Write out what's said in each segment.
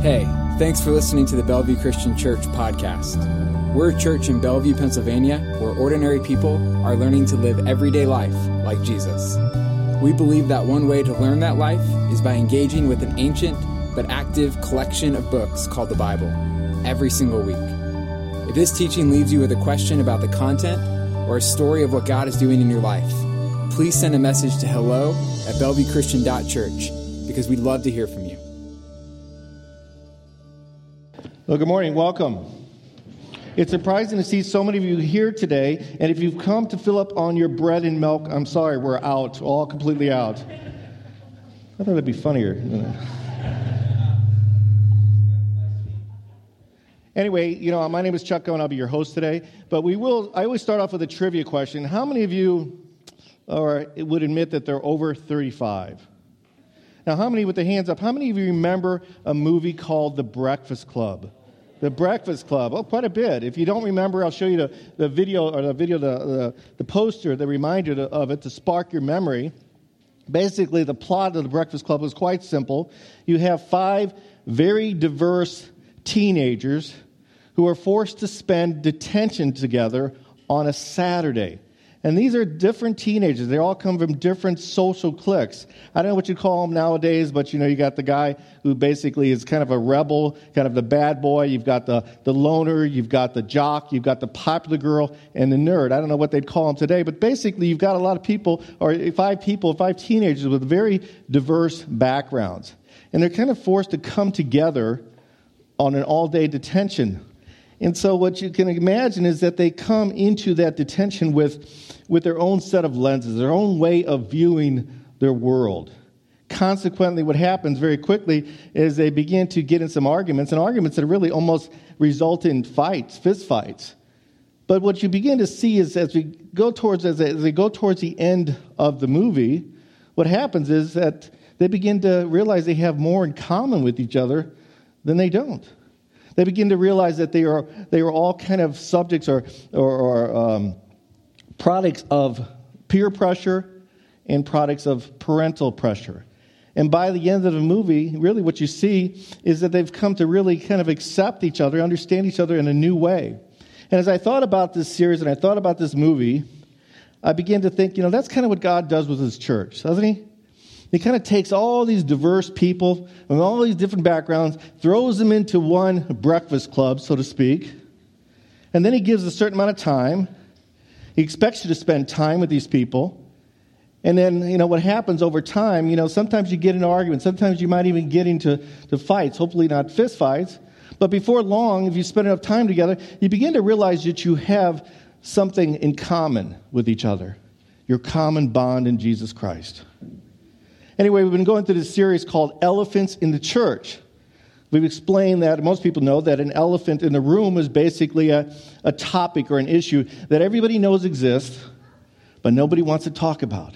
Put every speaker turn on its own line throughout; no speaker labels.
Hey, thanks for listening to the Bellevue Christian Church podcast. We're a church in Bellevue, Pennsylvania, where ordinary people are learning to live everyday life like Jesus. We believe that one way to learn that life is by engaging with an ancient but active collection of books called the Bible every single week. If this teaching leaves you with a question about the content or a story of what God is doing in your life, please send a message to hello at bellevuechristian.church because we'd love to hear from you.
Well, good morning. Welcome. It's surprising to see so many of you here today. And if you've come to fill up on your bread and milk, I'm sorry, we're out, all completely out. I thought that'd be funnier. Anyway, you know, my name is Chuck and I'll be your host today. But we will, I always start off with a trivia question. How many of you or would admit that they're over 35? Now, how many, with the hands up, how many of you remember a movie called The Breakfast Club? The Breakfast Club. Oh, quite a bit. If you don't remember, I'll show you the, the video or the video, the, the, the poster that reminded you of it to spark your memory. Basically, the plot of The Breakfast Club was quite simple. You have five very diverse teenagers who are forced to spend detention together on a Saturday. And these are different teenagers. They all come from different social cliques. I don't know what you call them nowadays, but you know, you got the guy who basically is kind of a rebel, kind of the bad boy. You've got the, the loner, you've got the jock, you've got the popular girl, and the nerd. I don't know what they'd call them today, but basically you've got a lot of people, or five people, five teenagers with very diverse backgrounds. And they're kind of forced to come together on an all day detention and so, what you can imagine is that they come into that detention with, with their own set of lenses, their own way of viewing their world. Consequently, what happens very quickly is they begin to get in some arguments, and arguments that really almost result in fights, fist fights. But what you begin to see is as we go towards as they, as they go towards the end of the movie, what happens is that they begin to realize they have more in common with each other than they don't. They begin to realize that they are, they are all kind of subjects or, or, or um, products of peer pressure and products of parental pressure. And by the end of the movie, really what you see is that they've come to really kind of accept each other, understand each other in a new way. And as I thought about this series and I thought about this movie, I began to think, you know, that's kind of what God does with his church, doesn't he? He kind of takes all these diverse people and all these different backgrounds, throws them into one breakfast club, so to speak, and then he gives a certain amount of time. He expects you to spend time with these people. And then, you know, what happens over time, you know, sometimes you get into arguments, sometimes you might even get into to fights, hopefully not fist fights. But before long, if you spend enough time together, you begin to realize that you have something in common with each other your common bond in Jesus Christ. Anyway, we've been going through this series called Elephants in the Church. We've explained that most people know that an elephant in the room is basically a, a topic or an issue that everybody knows exists, but nobody wants to talk about.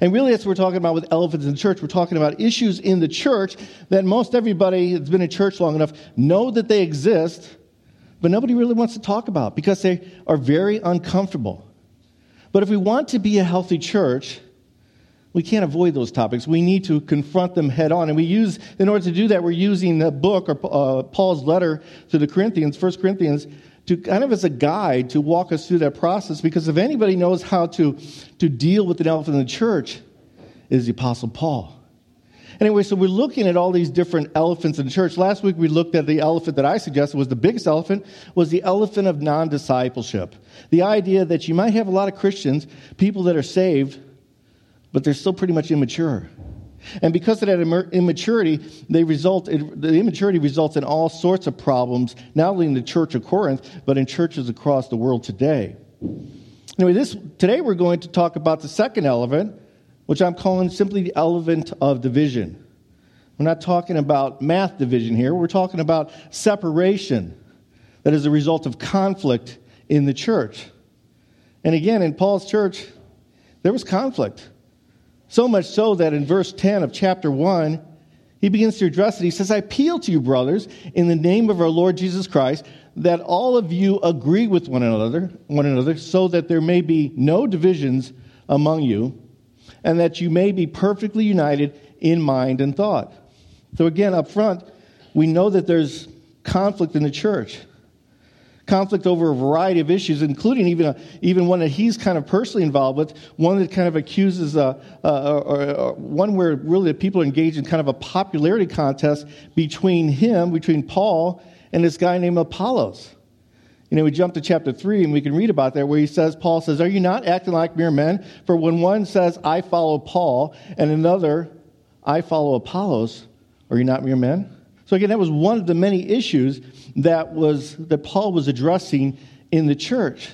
And really, that's what we're talking about with elephants in the church. We're talking about issues in the church that most everybody that's been in church long enough know that they exist, but nobody really wants to talk about because they are very uncomfortable. But if we want to be a healthy church, we can't avoid those topics. We need to confront them head on. And we use, in order to do that, we're using the book or uh, Paul's letter to the Corinthians, 1 Corinthians, to kind of as a guide to walk us through that process. Because if anybody knows how to, to deal with an elephant in the church, it is the Apostle Paul. Anyway, so we're looking at all these different elephants in the church. Last week we looked at the elephant that I suggested was the biggest elephant, was the elephant of non-discipleship. The idea that you might have a lot of Christians, people that are saved, but they're still pretty much immature. And because of that immaturity, they result, the immaturity results in all sorts of problems, not only in the church of Corinth, but in churches across the world today. Anyway, this, today we're going to talk about the second elephant, which I'm calling simply the elephant of division. We're not talking about math division here, we're talking about separation that is a result of conflict in the church. And again, in Paul's church, there was conflict. So much so that in verse 10 of chapter 1, he begins to address it. He says, I appeal to you, brothers, in the name of our Lord Jesus Christ, that all of you agree with one another, one another, so that there may be no divisions among you, and that you may be perfectly united in mind and thought. So again, up front, we know that there's conflict in the church. Conflict over a variety of issues, including even, a, even one that he's kind of personally involved with, one that kind of accuses, uh, or, or, one where really the people are engaged in kind of a popularity contest between him, between Paul, and this guy named Apollos. You know, we jump to chapter 3 and we can read about that where he says, Paul says, Are you not acting like mere men? For when one says, I follow Paul, and another, I follow Apollos, are you not mere men? So again, that was one of the many issues that was that Paul was addressing in the church.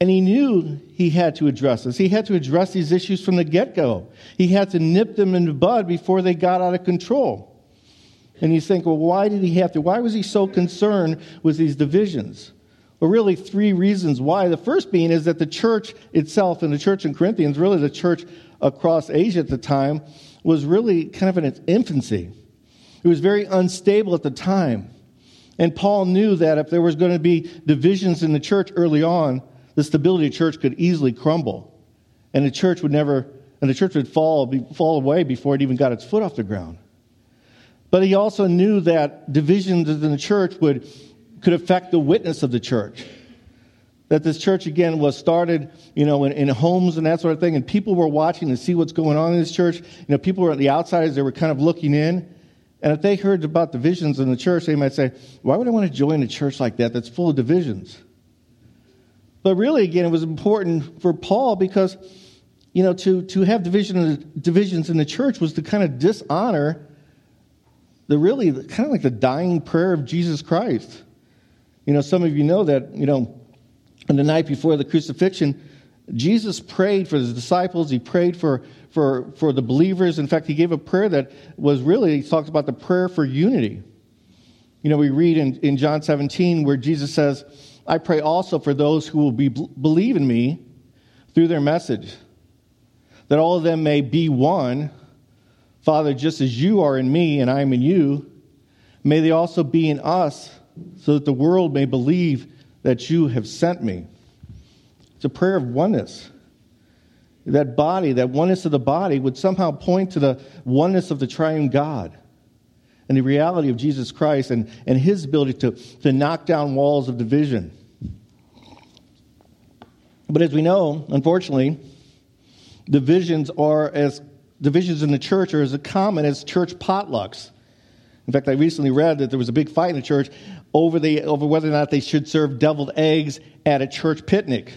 And he knew he had to address this. He had to address these issues from the get go. He had to nip them in the bud before they got out of control. And you think, well, why did he have to? Why was he so concerned with these divisions? Well, really, three reasons why. The first being is that the church itself, and the church in Corinthians, really the church across Asia at the time, was really kind of in its infancy. It was very unstable at the time. And Paul knew that if there was going to be divisions in the church early on, the stability of the church could easily crumble. And the church would never, and the church would fall, be, fall away before it even got its foot off the ground. But he also knew that divisions in the church would, could affect the witness of the church. That this church, again, was started, you know, in, in homes and that sort of thing, and people were watching to see what's going on in this church. You know, people were at the outsiders, they were kind of looking in. And if they heard about divisions in the church, they might say, Why would I want to join a church like that that's full of divisions? But really, again, it was important for Paul because, you know, to, to have division, divisions in the church was to kind of dishonor the really kind of like the dying prayer of Jesus Christ. You know, some of you know that, you know, on the night before the crucifixion, Jesus prayed for his disciples, he prayed for for, for the believers. In fact, he gave a prayer that was really, he talks about the prayer for unity. You know, we read in, in John 17 where Jesus says, I pray also for those who will be, believe in me through their message, that all of them may be one. Father, just as you are in me and I am in you, may they also be in us, so that the world may believe that you have sent me. It's a prayer of oneness that body, that oneness of the body, would somehow point to the oneness of the triune God and the reality of Jesus Christ and, and his ability to, to knock down walls of division. But as we know, unfortunately, divisions are as divisions in the church are as common as church potlucks. In fact, I recently read that there was a big fight in the church over, the, over whether or not they should serve deviled eggs at a church picnic.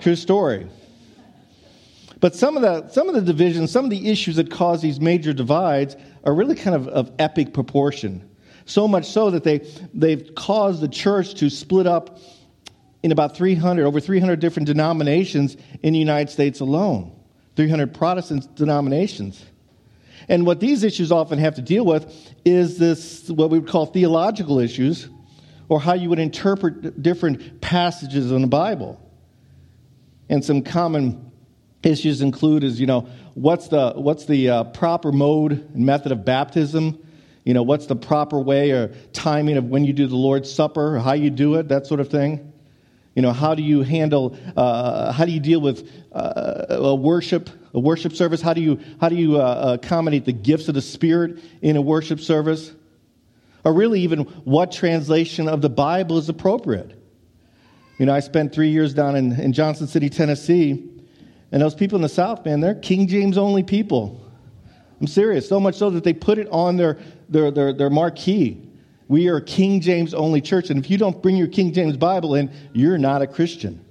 True story. But some of the, some of the divisions, some of the issues that cause these major divides are really kind of of epic proportion. So much so that they, they've caused the church to split up in about 300, over 300 different denominations in the United States alone. 300 Protestant denominations. And what these issues often have to deal with is this, what we would call theological issues, or how you would interpret different passages in the Bible. And some common issues include is you know what's the what's the uh, proper mode and method of baptism? You know what's the proper way or timing of when you do the lord's supper or how you do it that sort of thing? You know how do you handle uh, how do you deal with uh, a worship a worship service? How do you how do you uh, accommodate the gifts of the spirit in a worship service? Or really even what translation of the bible is appropriate you know i spent three years down in, in johnson city tennessee and those people in the South, man, they're King James only people. I'm serious. So much so that they put it on their, their, their, their marquee. We are King James only church. And if you don't bring your King James Bible in, you're not a Christian.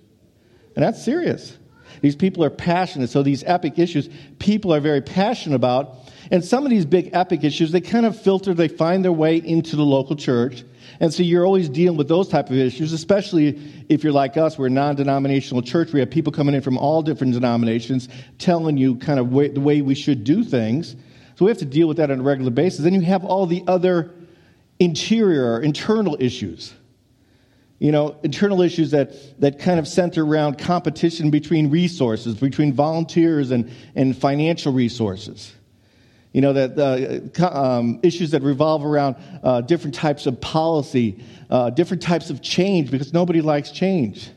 And that's serious. These people are passionate. So these epic issues, people are very passionate about. And some of these big epic issues, they kind of filter, they find their way into the local church. And so you're always dealing with those type of issues, especially if you're like us, we're a non-denominational church. We have people coming in from all different denominations telling you kind of way, the way we should do things. So we have to deal with that on a regular basis. Then you have all the other interior, internal issues. You know, internal issues that, that kind of center around competition between resources, between volunteers and, and financial resources. You know, that uh, um, issues that revolve around uh, different types of policy, uh, different types of change, because nobody likes change.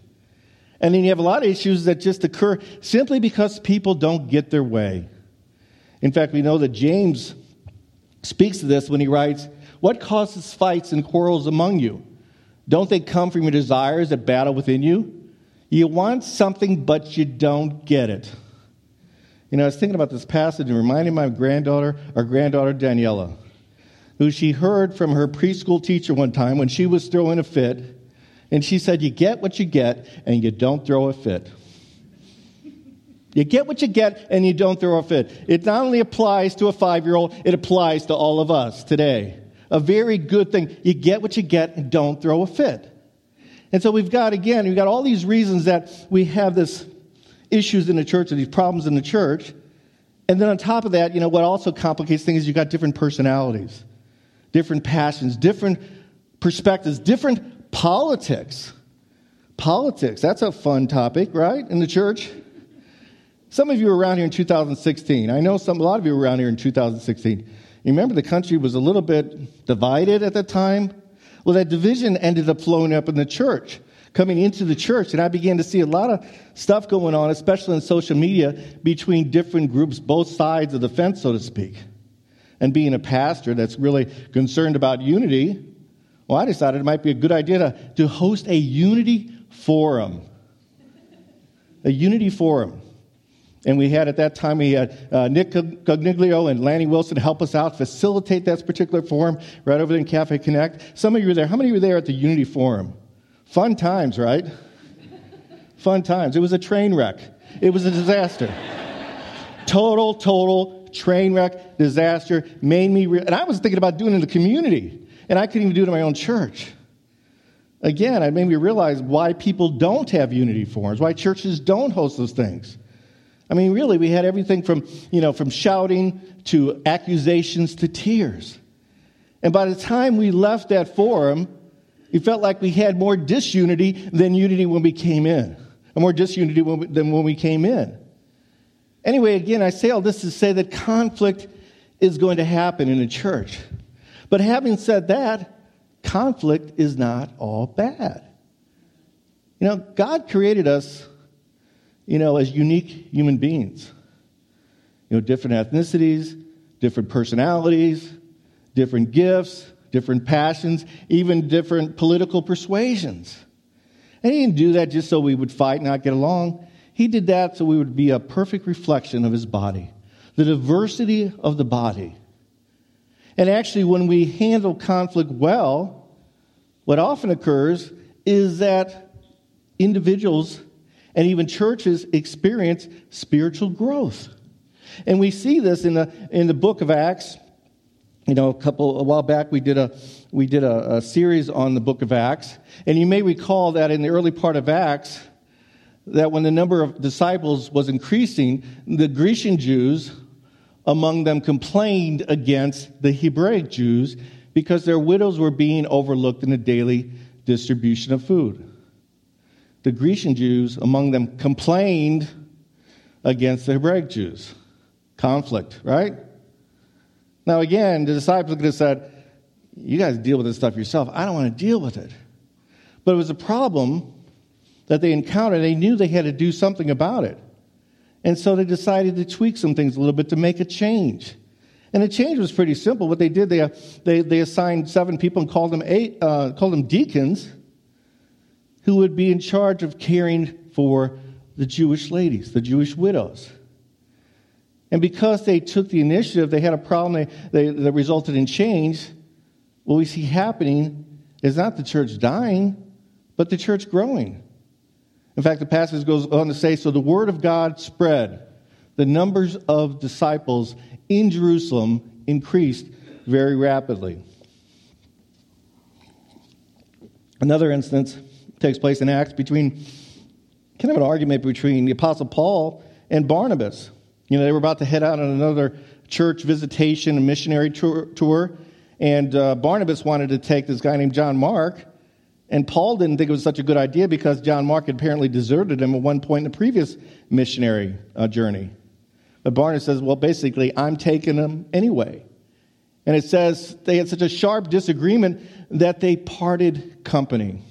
And then you have a lot of issues that just occur simply because people don't get their way. In fact, we know that James speaks to this when he writes, What causes fights and quarrels among you? Don't they come from your desires that battle within you? You want something, but you don't get it. You know, I was thinking about this passage and reminding my granddaughter, our granddaughter Daniela, who she heard from her preschool teacher one time when she was throwing a fit. And she said, You get what you get, and you don't throw a fit. You get what you get, and you don't throw a fit. It not only applies to a five year old, it applies to all of us today. A very good thing. You get what you get, and don't throw a fit. And so we've got, again, we've got all these reasons that we have this issues in the church or these problems in the church. And then on top of that, you know, what also complicates things is you've got different personalities, different passions, different perspectives, different politics. Politics, that's a fun topic, right, in the church? Some of you were around here in 2016. I know some, a lot of you were around here in 2016. You remember the country was a little bit divided at the time? Well, that division ended up flowing up in the church, coming into the church. And I began to see a lot of stuff going on, especially in social media, between different groups, both sides of the fence, so to speak. And being a pastor that's really concerned about unity, well, I decided it might be a good idea to, to host a unity forum. A unity forum. And we had at that time, we had uh, Nick Cogniglio and Lanny Wilson help us out, facilitate that particular forum right over there in Cafe Connect. Some of you were there. How many were there at the Unity Forum? Fun times, right? Fun times. It was a train wreck, it was a disaster. total, total train wreck, disaster. Made me, re- and I was thinking about doing it in the community, and I couldn't even do it in my own church. Again, it made me realize why people don't have unity forums, why churches don't host those things. I mean, really, we had everything from, you know, from shouting to accusations to tears. And by the time we left that forum, it felt like we had more disunity than unity when we came in, or more disunity than when we came in. Anyway, again, I say all this to say that conflict is going to happen in a church. But having said that, conflict is not all bad. You know, God created us you know, as unique human beings. You know, different ethnicities, different personalities, different gifts, different passions, even different political persuasions. And he didn't do that just so we would fight and not get along. He did that so we would be a perfect reflection of his body, the diversity of the body. And actually, when we handle conflict well, what often occurs is that individuals and even churches experience spiritual growth. And we see this in the, in the book of Acts. You know, a couple, a while back, we did, a, we did a, a series on the book of Acts. And you may recall that in the early part of Acts, that when the number of disciples was increasing, the Grecian Jews among them complained against the Hebraic Jews because their widows were being overlooked in the daily distribution of food the Grecian Jews among them complained against the Hebraic Jews. Conflict, right? Now, again, the disciples could have said, You guys deal with this stuff yourself. I don't want to deal with it. But it was a problem that they encountered. They knew they had to do something about it. And so they decided to tweak some things a little bit to make a change. And the change was pretty simple. What they did, they, they, they assigned seven people and called them, eight, uh, called them deacons who would be in charge of caring for the Jewish ladies, the Jewish widows. And because they took the initiative, they had a problem they, they, that resulted in change. What we see happening is not the church dying, but the church growing. In fact, the passage goes on to say so the word of God spread. The numbers of disciples in Jerusalem increased very rapidly. Another instance takes place in Acts between kind of an argument between the Apostle Paul and Barnabas. You know, they were about to head out on another church visitation and missionary tour, and uh, Barnabas wanted to take this guy named John Mark. And Paul didn't think it was such a good idea because John Mark had apparently deserted him at one point in the previous missionary uh, journey. But Barnabas says, well, basically, I'm taking him anyway. And it says they had such a sharp disagreement that they parted company.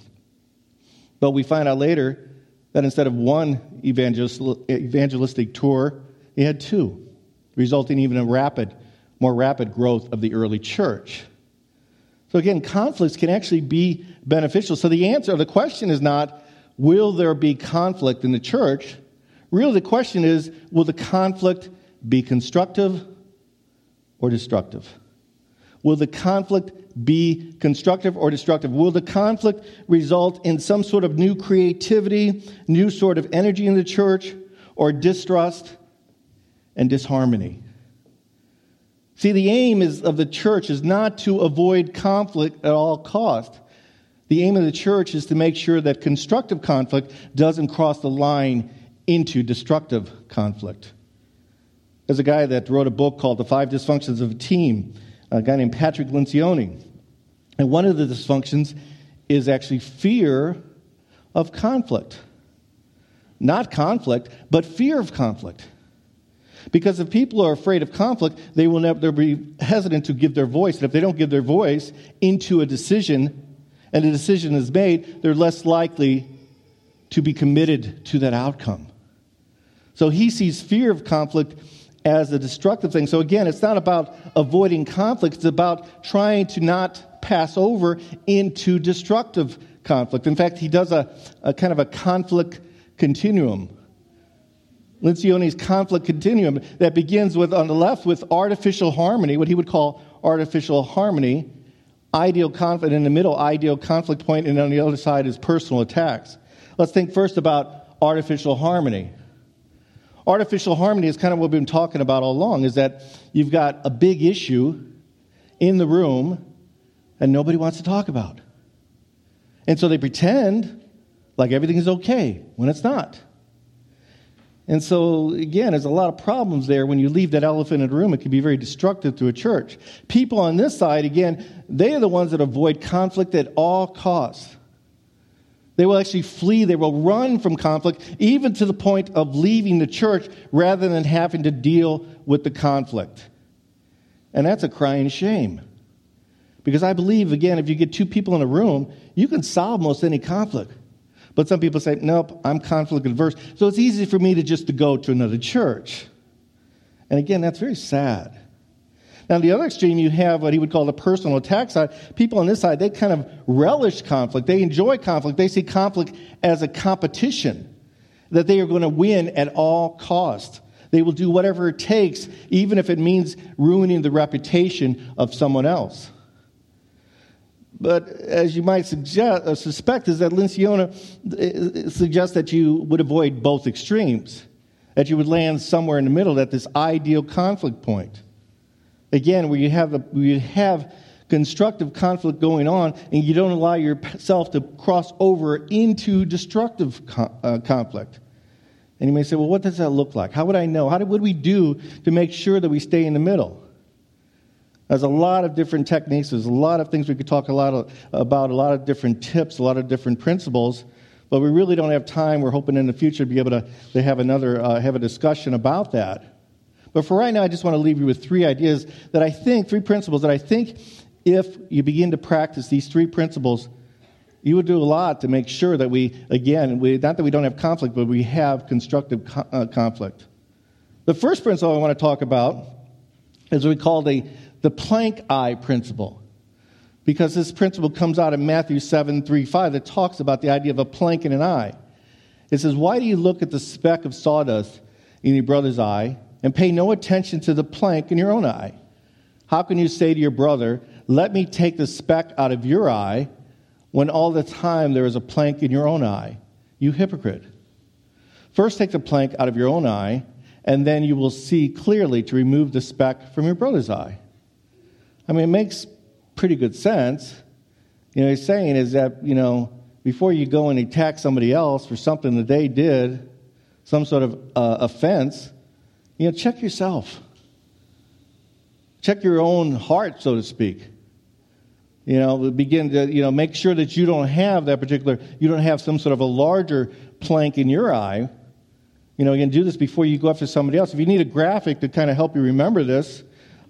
But we find out later that instead of one evangelistic tour, he had two, resulting even in a rapid more rapid growth of the early church. So again, conflicts can actually be beneficial. So the answer, the question is not, will there be conflict in the church? Really, the question is, will the conflict be constructive or destructive? Will the conflict be constructive or destructive? Will the conflict result in some sort of new creativity, new sort of energy in the church, or distrust and disharmony? See, the aim is, of the church is not to avoid conflict at all cost. The aim of the church is to make sure that constructive conflict doesn't cross the line into destructive conflict. There's a guy that wrote a book called The Five Dysfunctions of a Team, a guy named Patrick Lencioni. And one of the dysfunctions is actually fear of conflict. Not conflict, but fear of conflict. Because if people are afraid of conflict, they will never be hesitant to give their voice. And if they don't give their voice into a decision and a decision is made, they're less likely to be committed to that outcome. So he sees fear of conflict as a destructive thing. So again, it's not about avoiding conflict, it's about trying to not pass over into destructive conflict. In fact, he does a, a kind of a conflict continuum. Lencioni's conflict continuum that begins with, on the left, with artificial harmony, what he would call artificial harmony, ideal conflict, in the middle, ideal conflict point, and on the other side is personal attacks. Let's think first about artificial harmony. Artificial harmony is kind of what we've been talking about all along, is that you've got a big issue in the room and nobody wants to talk about. And so they pretend like everything is okay when it's not. And so, again, there's a lot of problems there. When you leave that elephant in the room, it can be very destructive to a church. People on this side, again, they are the ones that avoid conflict at all costs. They will actually flee, they will run from conflict, even to the point of leaving the church rather than having to deal with the conflict. And that's a crying shame. Because I believe, again, if you get two people in a room, you can solve most any conflict. But some people say, nope, I'm conflict averse. So it's easy for me to just to go to another church. And again, that's very sad. Now, the other extreme, you have what he would call the personal attack side. People on this side, they kind of relish conflict. They enjoy conflict. They see conflict as a competition that they are going to win at all cost. They will do whatever it takes, even if it means ruining the reputation of someone else. But as you might suggest, uh, suspect, is that Lencioni uh, suggests that you would avoid both extremes, that you would land somewhere in the middle at this ideal conflict point. Again, where you have, a, where you have constructive conflict going on and you don't allow yourself to cross over into destructive co- uh, conflict. And you may say, well, what does that look like? How would I know? How do, what do we do to make sure that we stay in the middle? There's a lot of different techniques. There's a lot of things we could talk a lot of, about, a lot of different tips, a lot of different principles. But we really don't have time. We're hoping in the future to be able to, to have another uh, have a discussion about that. But for right now, I just want to leave you with three ideas that I think, three principles that I think, if you begin to practice these three principles, you would do a lot to make sure that we, again, we, not that we don't have conflict, but we have constructive co- uh, conflict. The first principle I want to talk about is what we call the the plank eye principle. Because this principle comes out of Matthew 7 3 5 that talks about the idea of a plank in an eye. It says, Why do you look at the speck of sawdust in your brother's eye and pay no attention to the plank in your own eye? How can you say to your brother, Let me take the speck out of your eye, when all the time there is a plank in your own eye? You hypocrite. First, take the plank out of your own eye, and then you will see clearly to remove the speck from your brother's eye. I mean, it makes pretty good sense. You know, he's saying is that, you know, before you go and attack somebody else for something that they did, some sort of uh, offense, you know, check yourself. Check your own heart, so to speak. You know, begin to, you know, make sure that you don't have that particular, you don't have some sort of a larger plank in your eye. You know, you can do this before you go after somebody else. If you need a graphic to kind of help you remember this,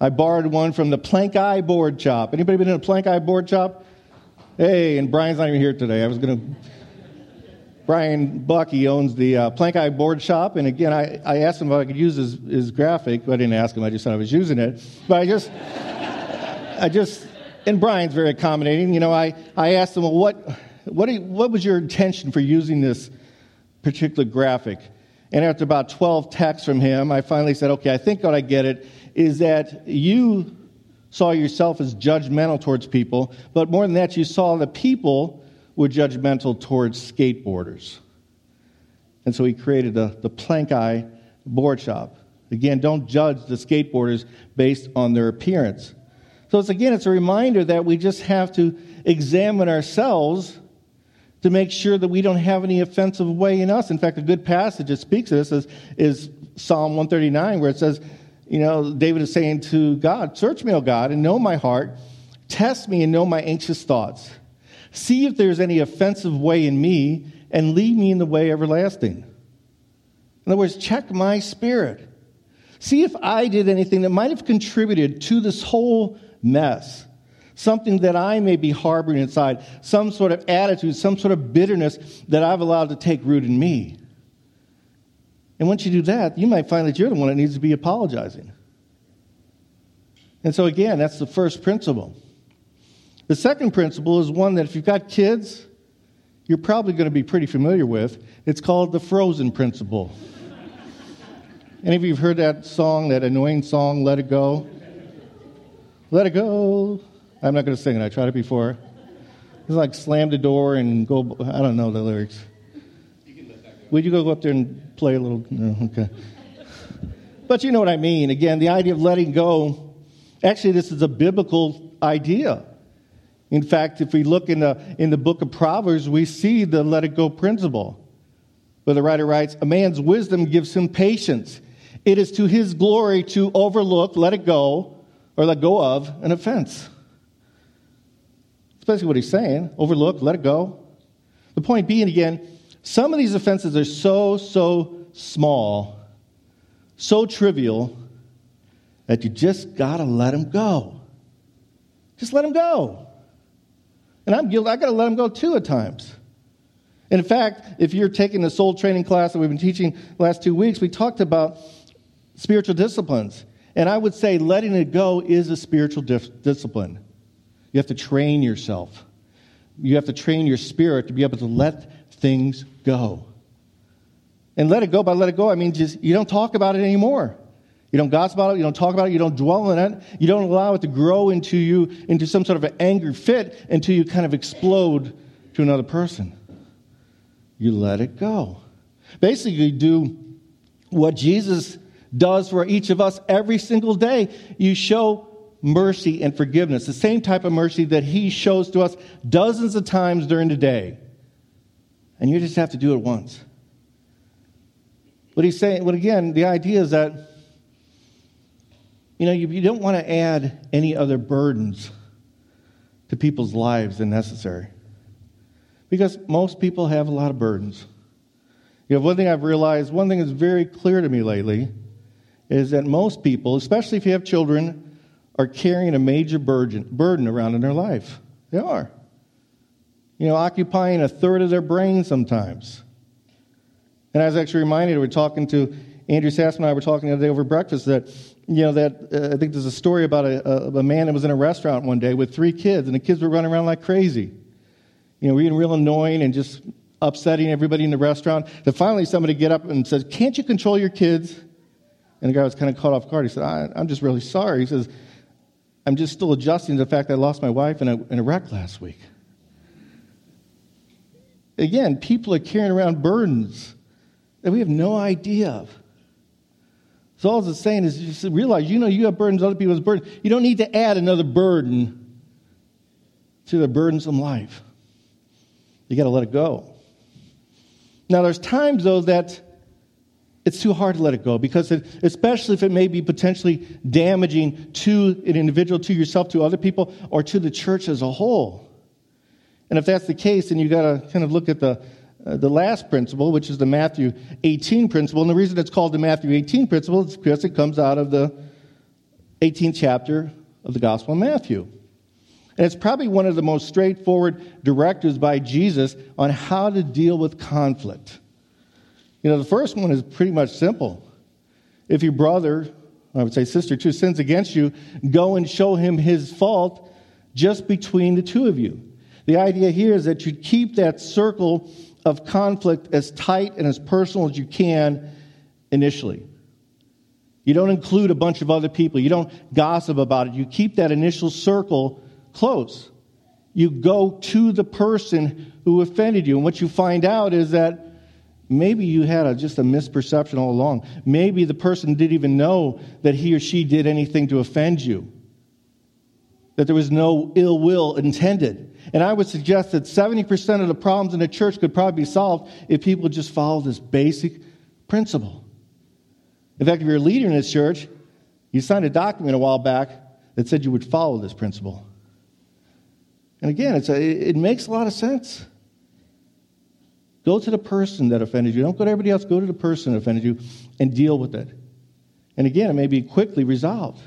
I borrowed one from the Plank Eye Board Shop. Anybody been in a Plank Eye Board Shop? Hey, and Brian's not even here today. I was going to. Brian Buck, he owns the uh, Plank Eye Board Shop. And again, I, I asked him if I could use his, his graphic. But I didn't ask him, I just thought I was using it. But I just, I just, and Brian's very accommodating. You know, I, I asked him, well, what, what, you, what was your intention for using this particular graphic? And after about 12 texts from him, I finally said, okay, I think I get it is that you saw yourself as judgmental towards people, but more than that, you saw the people were judgmental towards skateboarders. And so he created the, the Plank Eye Board Shop. Again, don't judge the skateboarders based on their appearance. So it's again, it's a reminder that we just have to examine ourselves to make sure that we don't have any offensive way in us. In fact, a good passage that speaks of this is, is Psalm 139, where it says, you know, David is saying to God, Search me, O God, and know my heart. Test me and know my anxious thoughts. See if there's any offensive way in me, and lead me in the way everlasting. In other words, check my spirit. See if I did anything that might have contributed to this whole mess something that I may be harboring inside, some sort of attitude, some sort of bitterness that I've allowed to take root in me. And once you do that, you might find that you're the one that needs to be apologizing. And so, again, that's the first principle. The second principle is one that if you've got kids, you're probably going to be pretty familiar with. It's called the frozen principle. Any of you have heard that song, that annoying song, Let It Go? Let it go. I'm not going to sing it. I tried it before. It's like slam the door and go. I don't know the lyrics. Would you go up there and play a little? No, okay. But you know what I mean. Again, the idea of letting go. Actually, this is a biblical idea. In fact, if we look in the, in the book of Proverbs, we see the let it go principle. Where the writer writes, A man's wisdom gives him patience. It is to his glory to overlook, let it go, or let go of an offense basically what he's saying. Overlook, let it go. The point being, again, some of these offenses are so, so small, so trivial, that you just got to let them go. Just let them go. And I'm guilty. I got to let them go too at times. And in fact, if you're taking the soul training class that we've been teaching the last two weeks, we talked about spiritual disciplines. And I would say letting it go is a spiritual dif- discipline. You have to train yourself. You have to train your spirit to be able to let things go. And let it go by let it go, I mean, just you don't talk about it anymore. You don't gossip about it, you don't talk about it, you don't dwell on it, you don't allow it to grow into you, into some sort of an angry fit until you kind of explode to another person. You let it go. Basically, do what Jesus does for each of us every single day. You show mercy and forgiveness, the same type of mercy that He shows to us dozens of times during the day. And you just have to do it once. But He's saying, but again, the idea is that, you know, you, you don't want to add any other burdens to people's lives than necessary. Because most people have a lot of burdens. You know, one thing I've realized, one thing that's very clear to me lately, is that most people, especially if you have children, are carrying a major burden, burden around in their life. They are. You know, occupying a third of their brain sometimes. And I was actually reminded, we were talking to Andrew Sassman and I were talking the other day over breakfast that, you know, that uh, I think there's a story about a, a, a, man that was in a restaurant one day with three kids, and the kids were running around like crazy. You know, being real annoying and just upsetting everybody in the restaurant. That finally somebody get up and says, Can't you control your kids? And the guy was kind of caught off guard. He said, I'm just really sorry. He says, I'm just still adjusting to the fact that I lost my wife in a, in a wreck last week. Again, people are carrying around burdens that we have no idea of. So all it's saying is just realize, you know, you have burdens, other people have burdens. You don't need to add another burden to the burdensome life. You got to let it go. Now, there's times, though, that it's too hard to let it go because, it, especially if it may be potentially damaging to an individual, to yourself, to other people, or to the church as a whole. And if that's the case, then you've got to kind of look at the, uh, the last principle, which is the Matthew 18 principle. And the reason it's called the Matthew 18 principle is because it comes out of the 18th chapter of the Gospel of Matthew. And it's probably one of the most straightforward directives by Jesus on how to deal with conflict. You know, the first one is pretty much simple. If your brother, I would say sister too, sins against you, go and show him his fault just between the two of you. The idea here is that you keep that circle of conflict as tight and as personal as you can initially. You don't include a bunch of other people. You don't gossip about it. You keep that initial circle close. You go to the person who offended you. And what you find out is that maybe you had a, just a misperception all along. Maybe the person didn't even know that he or she did anything to offend you, that there was no ill will intended. And I would suggest that 70% of the problems in the church could probably be solved if people just follow this basic principle. In fact, if you're a leader in this church, you signed a document a while back that said you would follow this principle. And again, it's a, it makes a lot of sense. Go to the person that offended you. Don't go to everybody else. Go to the person that offended you and deal with it. And again, it may be quickly resolved.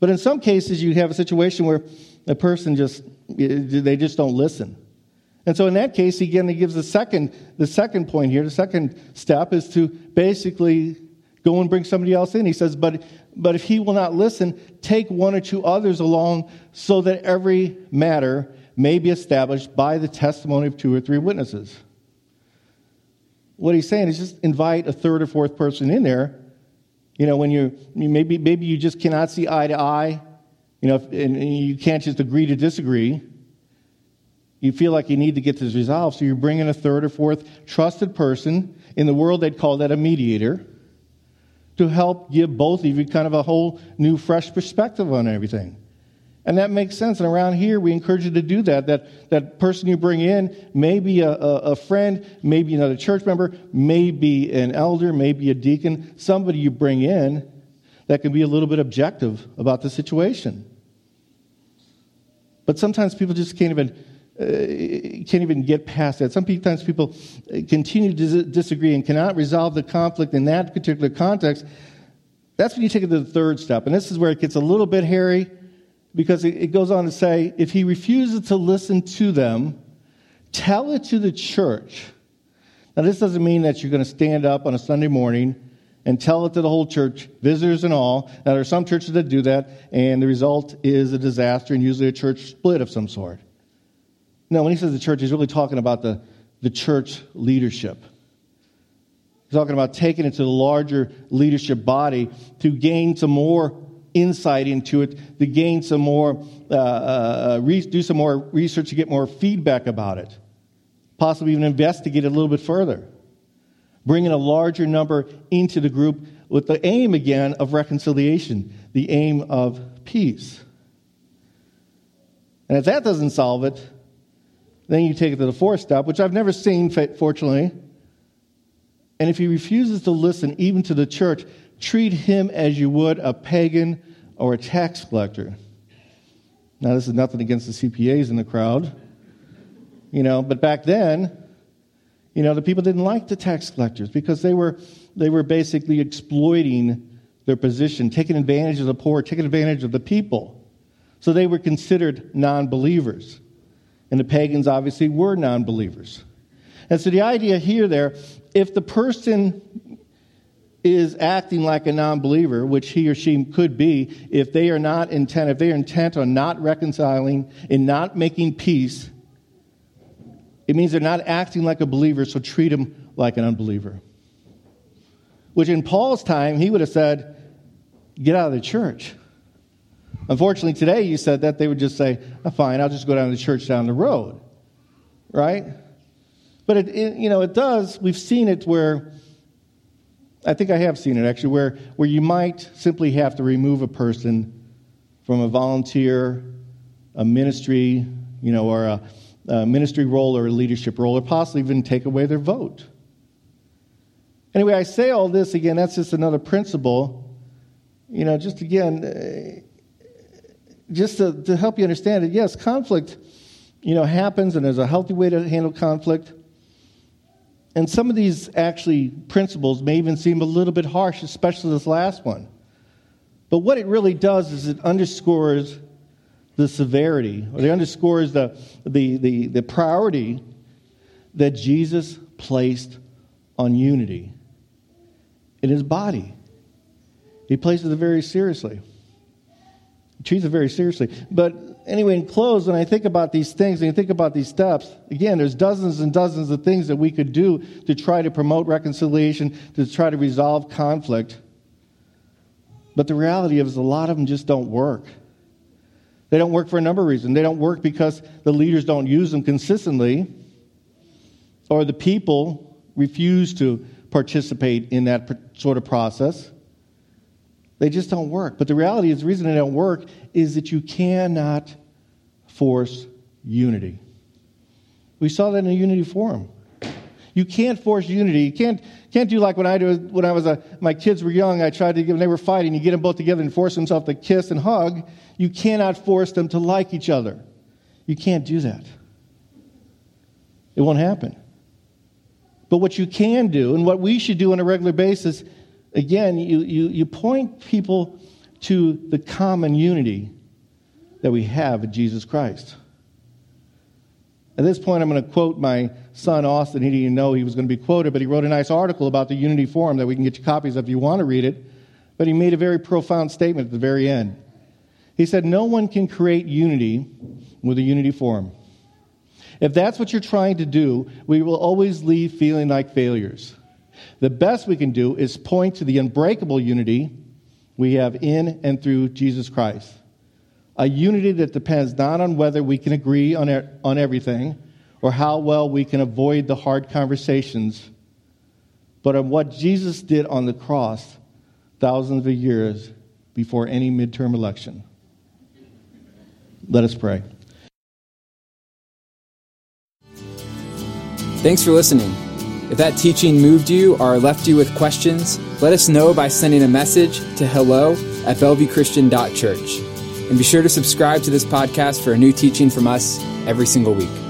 But in some cases, you have a situation where a person just, they just don't listen. And so in that case, again, he gives the second, the second point here. The second step is to basically go and bring somebody else in. He says, but, but if he will not listen, take one or two others along so that every matter may be established by the testimony of two or three witnesses. What he's saying is just invite a third or fourth person in there. You know, when you maybe maybe you just cannot see eye to eye, you know, and you can't just agree to disagree. You feel like you need to get this resolved, so you bring in a third or fourth trusted person. In the world, they'd call that a mediator to help give both of you kind of a whole new, fresh perspective on everything. And that makes sense. And around here, we encourage you to do that. That, that person you bring in may be a, a, a friend, maybe another church member, maybe an elder, maybe a deacon, somebody you bring in that can be a little bit objective about the situation. But sometimes people just can't even uh, can't even get past that. Sometimes people continue to disagree and cannot resolve the conflict in that particular context. That's when you take it to the third step. And this is where it gets a little bit hairy because it goes on to say if he refuses to listen to them, tell it to the church. Now, this doesn't mean that you're going to stand up on a Sunday morning and tell it to the whole church, visitors and all. Now, there are some churches that do that, and the result is a disaster and usually a church split of some sort. No, when he says the church, he's really talking about the, the church leadership. He's talking about taking it to the larger leadership body to gain some more insight into it, to gain some more, uh, uh, re- do some more research to get more feedback about it, possibly even investigate it a little bit further. Bringing a larger number into the group with the aim again of reconciliation, the aim of peace. And if that doesn't solve it, then you take it to the fourth step, which I've never seen, fortunately. And if he refuses to listen even to the church, treat him as you would a pagan or a tax collector. Now, this is nothing against the CPAs in the crowd, you know, but back then, you know, the people didn't like the tax collectors because they were, they were basically exploiting their position, taking advantage of the poor, taking advantage of the people. So they were considered non believers. And the pagans obviously were non believers. And so the idea here, there, if the person is acting like a non believer, which he or she could be, if they are not intent, if they are intent on not reconciling and not making peace, it means they're not acting like a believer, so treat them like an unbeliever. Which in Paul's time, he would have said, Get out of the church. Unfortunately, today you said that, they would just say, oh, Fine, I'll just go down to the church down the road. Right? But it, it, you know, it does, we've seen it where I think I have seen it actually, where, where you might simply have to remove a person from a volunteer, a ministry, you know, or a, a ministry role or a leadership role, or possibly even take away their vote. Anyway, I say all this again, that's just another principle. You know, just again, uh, just to, to help you understand it, yes, conflict, you know, happens and there's a healthy way to handle conflict. And some of these actually principles may even seem a little bit harsh, especially this last one. But what it really does is it underscores the severity, or it underscores the, the, the, the priority that Jesus placed on unity in his body. He places it very seriously. He treats it very seriously. But anyway, in close, when I think about these things and you think about these steps, again, there's dozens and dozens of things that we could do to try to promote reconciliation, to try to resolve conflict. But the reality is, a lot of them just don't work. They don't work for a number of reasons. They don't work because the leaders don't use them consistently, or the people refuse to participate in that sort of process. They just don't work. But the reality is, the reason they don't work is that you cannot force unity. We saw that in the unity forum. You can't force unity. You can't, can't do like when I do when I was a, my kids were young. I tried to give, when they were fighting, you get them both together and force themselves to kiss and hug. You cannot force them to like each other. You can't do that. It won't happen. But what you can do, and what we should do on a regular basis, again, you, you, you point people to the common unity that we have in Jesus Christ. At this point, I'm going to quote my son Austin. He didn't know he was going to be quoted, but he wrote a nice article about the Unity Forum that we can get you copies of if you want to read it. But he made a very profound statement at the very end. He said, No one can create unity with a Unity Forum. If that's what you're trying to do, we will always leave feeling like failures. The best we can do is point to the unbreakable unity we have in and through Jesus Christ. A unity that depends not on whether we can agree on, on everything or how well we can avoid the hard conversations, but on what Jesus did on the cross thousands of years before any midterm election. Let us pray.
Thanks for listening. If that teaching moved you or left you with questions, let us know by sending a message to hello at bellevuechristian.church. And be sure to subscribe to this podcast for a new teaching from us every single week.